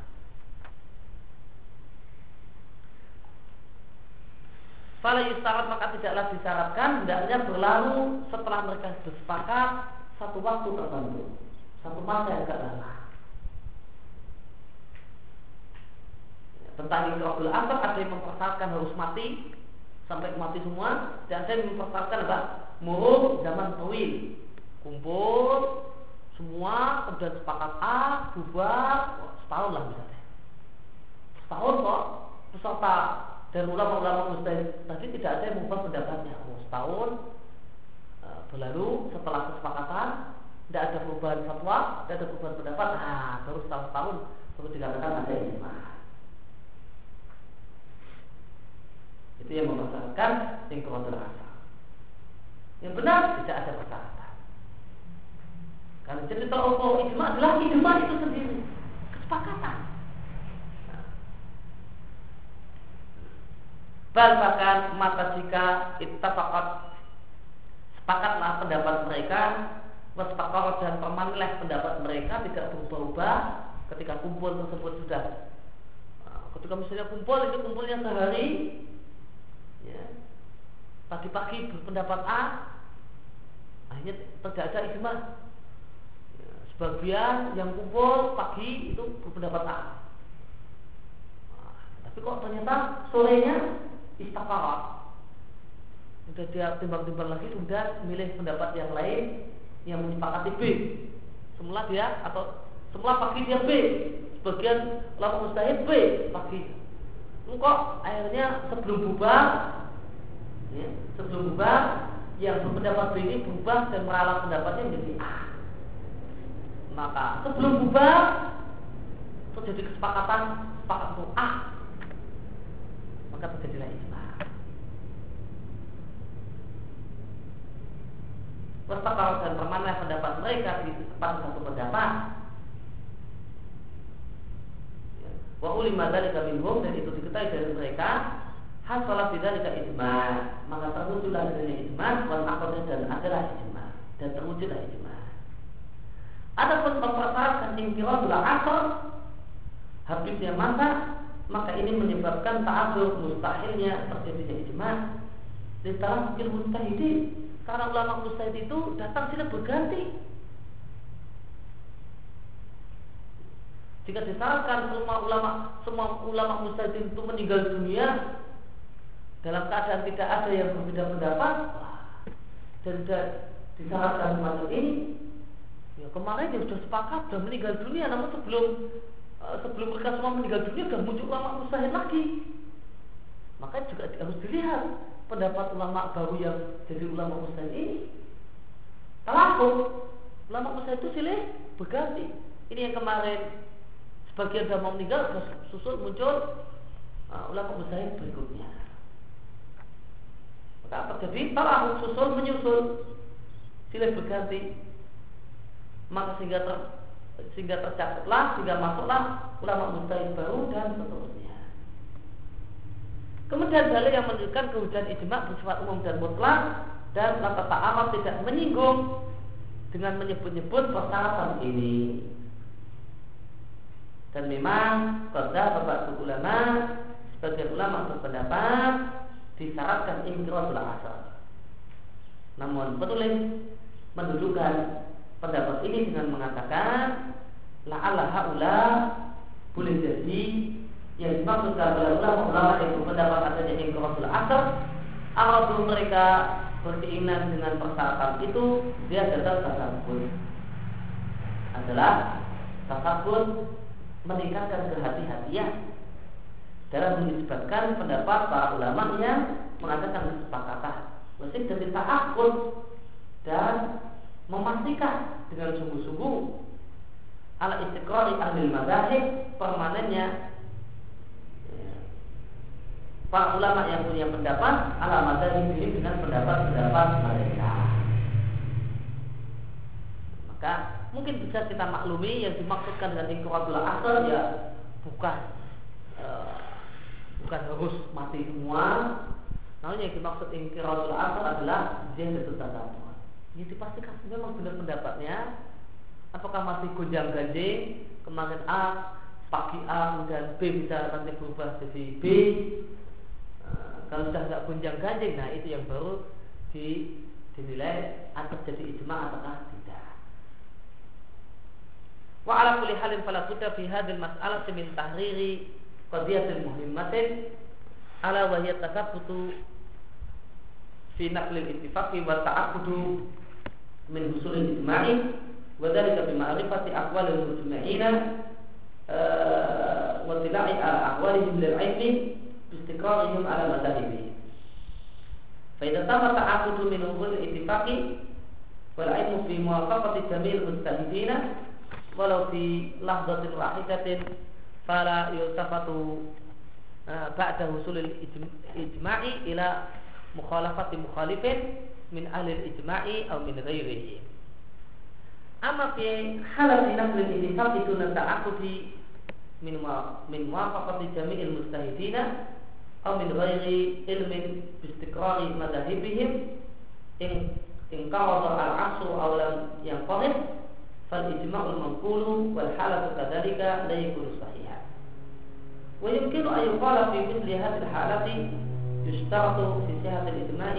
Fala yustarat maka tidaklah disyaratkan hendaknya berlalu setelah mereka bersepakat satu waktu tertentu, satu yang agak lama. Tentang Iqra'ul Asr ada yang mempersyaratkan harus mati sampai mati semua dan ada yang mempersyaratkan apa? Murur zaman tawil. Kumpul semua kemudian sepakat A, bubar setahun lah misalnya. Setahun kok peserta dan ulama-ulama mustahil tadi tidak ada yang mengubah pendapatnya. Oh, setahun e, berlalu setelah kesepakatan tidak ada perubahan fatwa, tidak ada perubahan pendapat. Ah, baru setahun tahun baru dikatakan ada ijma. Itu yang yang kewajiban asal. Yang benar tidak ada persyaratan. Karena cerita Allah ijma adalah ijma itu sendiri kesepakatan. Bal bahkan mata jika ittafaqat sepakatlah pendapat mereka wasfaqarat dan permanlah pendapat mereka tidak berubah-ubah. Ketika kumpul tersebut sudah nah, ketika misalnya kumpul itu kumpulnya sehari. Ya, pagi-pagi berpendapat A akhirnya tidak ada ijma. Ya, sebagian yang kumpul pagi itu berpendapat A. Tapi kok ternyata sorenya istakarat sudah dia timbang-timbang lagi sudah milih pendapat yang lain yang menyepakati B. Semula dia atau semula pagi dia B. Sebagian lama mustahil B pagi. Kok akhirnya sebelum bubar ya, sebelum bubar yang berpendapat B ini berubah dan meralat pendapatnya menjadi A. Maka sebelum bubar terjadi kesepakatan sepakat untuk A. Maka terjadilah ijma. Wastakar dan permanen pendapat mereka di pada satu pendapat. Ya. Wa ulima dari minhum dan itu diketahui dari mereka hasalah tidak ijma maka terwujudlah adanya ijma wal akhirnya dan adalah ijma dan terwujudlah ijma. Adapun mempersyaratkan intiradul asal habisnya masa maka ini menyebabkan ta'adzur mustahilnya terjadinya ijma di dalam ilmu mustahidi karena ulama mustahid itu datang silih berganti jika disarankan semua ulama semua ulama mustahid itu meninggal dunia dalam keadaan tidak ada yang berbeda pendapat dan disarankan semacam ini ya kemarin yang sudah sepakat dan meninggal dunia namun sebelum Eh, sebelum mereka semua meninggal dunia sudah muncul ulama mustahil lagi. Maka juga harus dilihat pendapat ulama baru yang jadi ulama mustahil ini. Kalau ulama mustahil itu silih berganti. Ini yang kemarin sebagian sudah mau meninggal susul muncul uh, ulama mustahil berikutnya. Maka apa terjadi? Talahu susul menyusul silih berganti. Maka sehingga ter, sehingga tercatatlah sehingga masuklah ulama mustahil baru dan seterusnya. Kemudian dalil yang menunjukkan kehujan ijma bersifat umum dan mutlak dan kata amal tidak menyinggung dengan menyebut-nyebut persyaratan ini. Dan memang pada bapak ulama sebagian ulama berpendapat disyaratkan imtiratul asal. Namun penulis mendudukan pendapat ini dengan mengatakan la'alla haula boleh jadi yang dimaksudkan oleh ulama-ulama yang berpendapat adanya ingkaratul asar Aradu mereka berkeinginan dengan persyaratan itu dia adalah tasabun adalah tasabun meningkatkan kehati-hatian dalam menyebabkan pendapat para ulama yang mengatakan kesepakatan mesti dari takut dan memastikan dengan sungguh-sungguh ala istiqrari ahli mazahib permanennya ya, para ulama yang punya pendapat ala mazahib ini dengan pendapat-pendapat mereka. Maka mungkin bisa kita maklumi yang dimaksudkan dengan ikratul asal ya bukan e, bukan harus mati semua. Namun yang dimaksud ikratul asal adalah itu tadabbur ini dipastikan memang benar pendapatnya. Apakah masih gonjang ganjing kemarin A pagi A kemudian B bisa nanti berubah jadi B kalau sudah nggak gunjang ganjing, nah itu yang baru di, dinilai atau jadi ijma ataukah tidak. Wa ala kulli halin fala fi hadhihi mas'alah min tahriri qadiyatil muhimmatin ala wa hiya fi naqlil ittifaqi wa ta'aqudu min husul ijma'i wa dhalika bi ma'rifati aqwalil mujma'ina eh, wa tila'i ahwalihim lil 'ilmi istiqorihim ala madha'ibi Faidah sama ta'akudu minum kul itifaki Wal aimu fi muwafaqati jamil mustahidina Walau fi lahdatin wahidatin Fala yultafatu eh, Ba'da husulil ijma'i ila mukhalafati mukhalifin Min ahlil ijma'i atau min ghairihi. Amma fi halal dinaflil itifaki Duna ta'akudi min muwafaqati jamil mustahidina أو من غير علم باستقرار مذاهبهم. إن انقرض العصر أو لم ينقرض فالإجماع المنقول والحالة كذلك لا يكون صحيحا. ويمكن أن يقال في مثل هذه الحالة يشترط في صحة الإجماع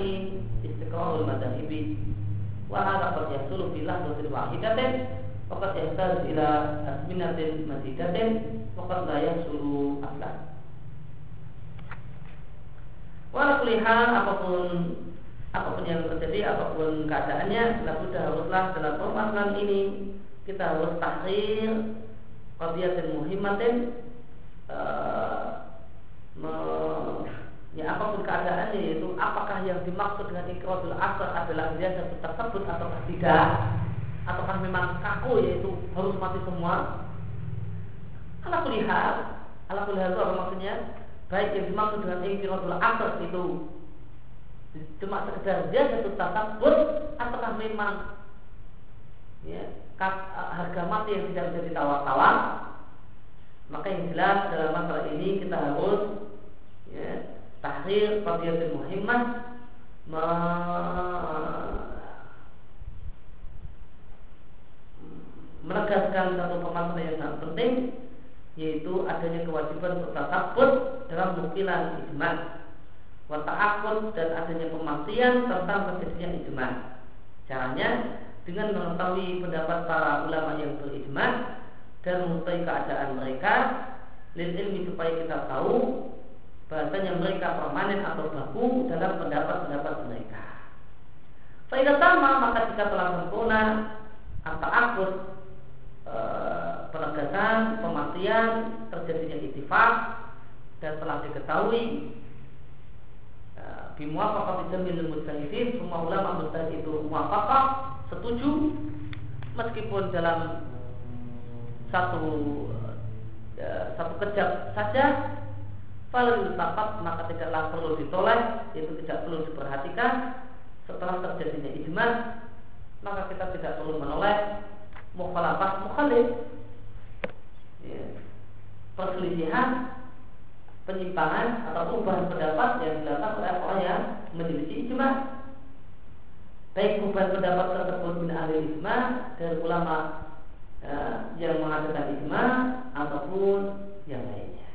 استقرار المذاهب. وهذا قد يحصل في لحظة واحدة وقد يحتاج إلى أزمنة مزيدة وقد لا يحصل أبدا Walau kulihat apa pun apa pun yang terjadi, apa pun keadaannya, lalu haruslah dalam permasalahan ini kita harus tahrir dan muhimmatin uh, ya apa pun keadaannya yaitu apakah yang dimaksud dengan ikratul asar adalah dia satu tersebut atau tidak? Ataukah memang kaku yaitu harus mati semua? Ala kulihat ala kulihat itu apa maksudnya baik yang dimaksud dengan ikratul asar itu. Cuma sekedar dia satu tersebut ataukah memang ya, harga mati yang tidak bisa ditawar-tawar maka yang jelas dalam masalah ini kita harus ya, tahrir qadiyatul muhimmah menegaskan satu permasalahan yang sangat penting yaitu adanya kewajiban untuk dalam nukilan ijma wa ta'akud dan adanya pemastian tentang terjadinya ijma caranya dengan mengetahui pendapat para ulama yang berijma dan mengetahui keadaan mereka lil ilmi supaya kita tahu bahasanya mereka permanen atau baku dalam pendapat-pendapat mereka. Faedah sama maka jika telah sempurna atau akut e, penegasan, pematian, terjadinya itifak dan telah diketahui e, bimuafaqah jamil mujtahidin semua ulama mujtahid itu muafaqah setuju meskipun dalam satu e, satu kejap saja kalau tapat maka tidaklah perlu ditolak, itu tidak perlu diperhatikan. Setelah terjadinya ijma, maka kita tidak perlu menolak mukhalafah mukhalif. Ya. Perselisihan, penyimpangan atau perubahan pendapat yang dilakukan oleh orang yang menyelisih ijma. Baik perubahan pendapat tersebut min ahli ijma dari ulama ya, yang mengadakan ijma ataupun yang lainnya.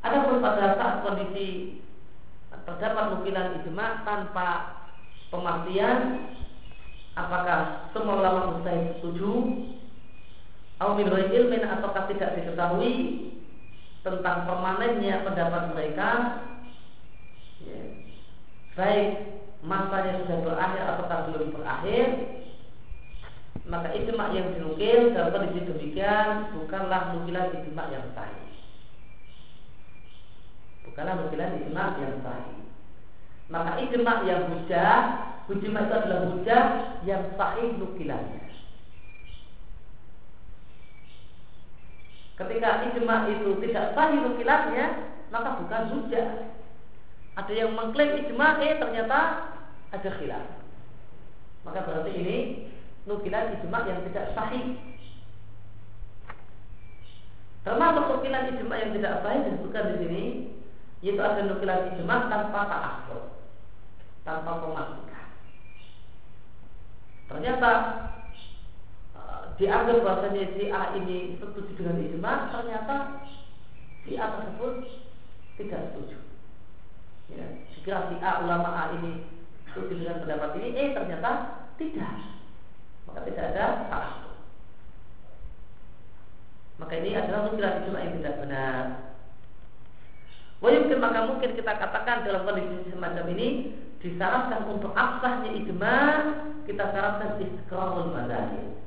Adapun pada saat kondisi terdapat nukilan ijma tanpa pemastian apakah semua ulama mustahil setuju. Au min ilmin ataukah tidak diketahui tentang permanennya pendapat mereka? Ya, baik masanya sudah berakhir ataukah belum berakhir? Maka ijma yang dinukil dalam kondisi demikian bukanlah nukilan ijma yang sahih bukanlah nukilan ijma yang sahih maka ijma yang hujah ijma itu adalah hujah yang sahih nukilannya Ketika ijma itu tidak sahih nukilannya, maka bukan hujah. Ada yang mengklaim ijma, eh ternyata ada khilaf. Maka berarti ini nukilan ijma yang tidak sahih. Termasuk nukilan ijma yang tidak sahih disebutkan di sini, yaitu ada nukilan ijma tanpa ta'akhir, tanpa pemastikan. Ternyata dianggap bahasanya si A ini setuju dengan ijma, ternyata si A tersebut tidak setuju. Ya, jika si A ulama A ini setuju dengan pendapat ini, eh ternyata tidak. Maka tidak ada salah. Maka ini adalah nukilan ijma yang tidak benar. Wajib maka mungkin kita katakan dalam kondisi semacam ini disyaratkan untuk absahnya ijma kita syaratkan istiqrarul madhahib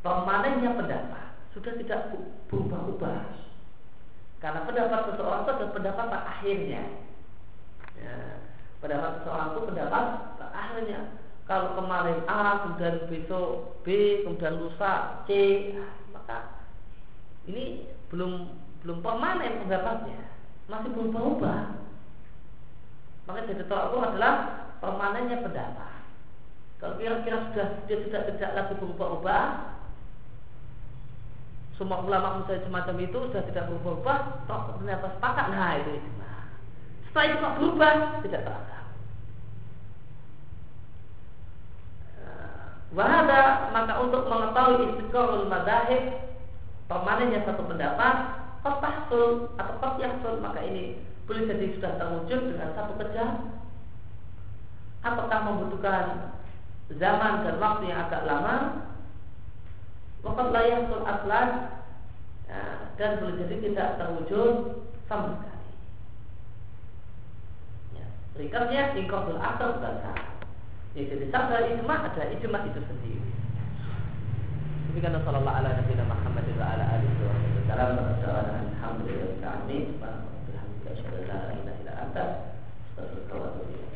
permanennya pendapat. Sudah tidak berubah-ubah. Karena pendapat seseorang itu adalah pendapat tak akhirnya. Ya, pendapat seseorang itu pendapat tak akhirnya. Kalau kemarin A kemudian besok B kemudian lusa C maka ini belum belum permanen pendapatnya. Masih berubah-ubah maka ukur adalah permanennya pendapat kalau kira-kira sudah dia sudah tidak lagi berubah-ubah semua ulama misalnya semacam itu sudah tidak berubah-ubah, toh ternyata sepakat, nah itu ijma. Setelah kok berubah, tidak. Eh, wahada maka untuk mengetahui istiqorul madahib permanennya satu pendapat kotahsul atau kotyahsul maka ini boleh jadi sudah terwujud dengan satu kejam apakah membutuhkan zaman dan waktu yang agak lama Wakat layak sul aslan ya, dan boleh jadi tidak terwujud sama sekali. Ya, Rikatnya ingkabul akal sah. Ya, jadi sabda ijma ada ijma itu sendiri. Demikian Sallallahu ala Nabi Muhammad wa ala alihi wa sallam. Alhamdulillah sebenarnya kita tidak ada status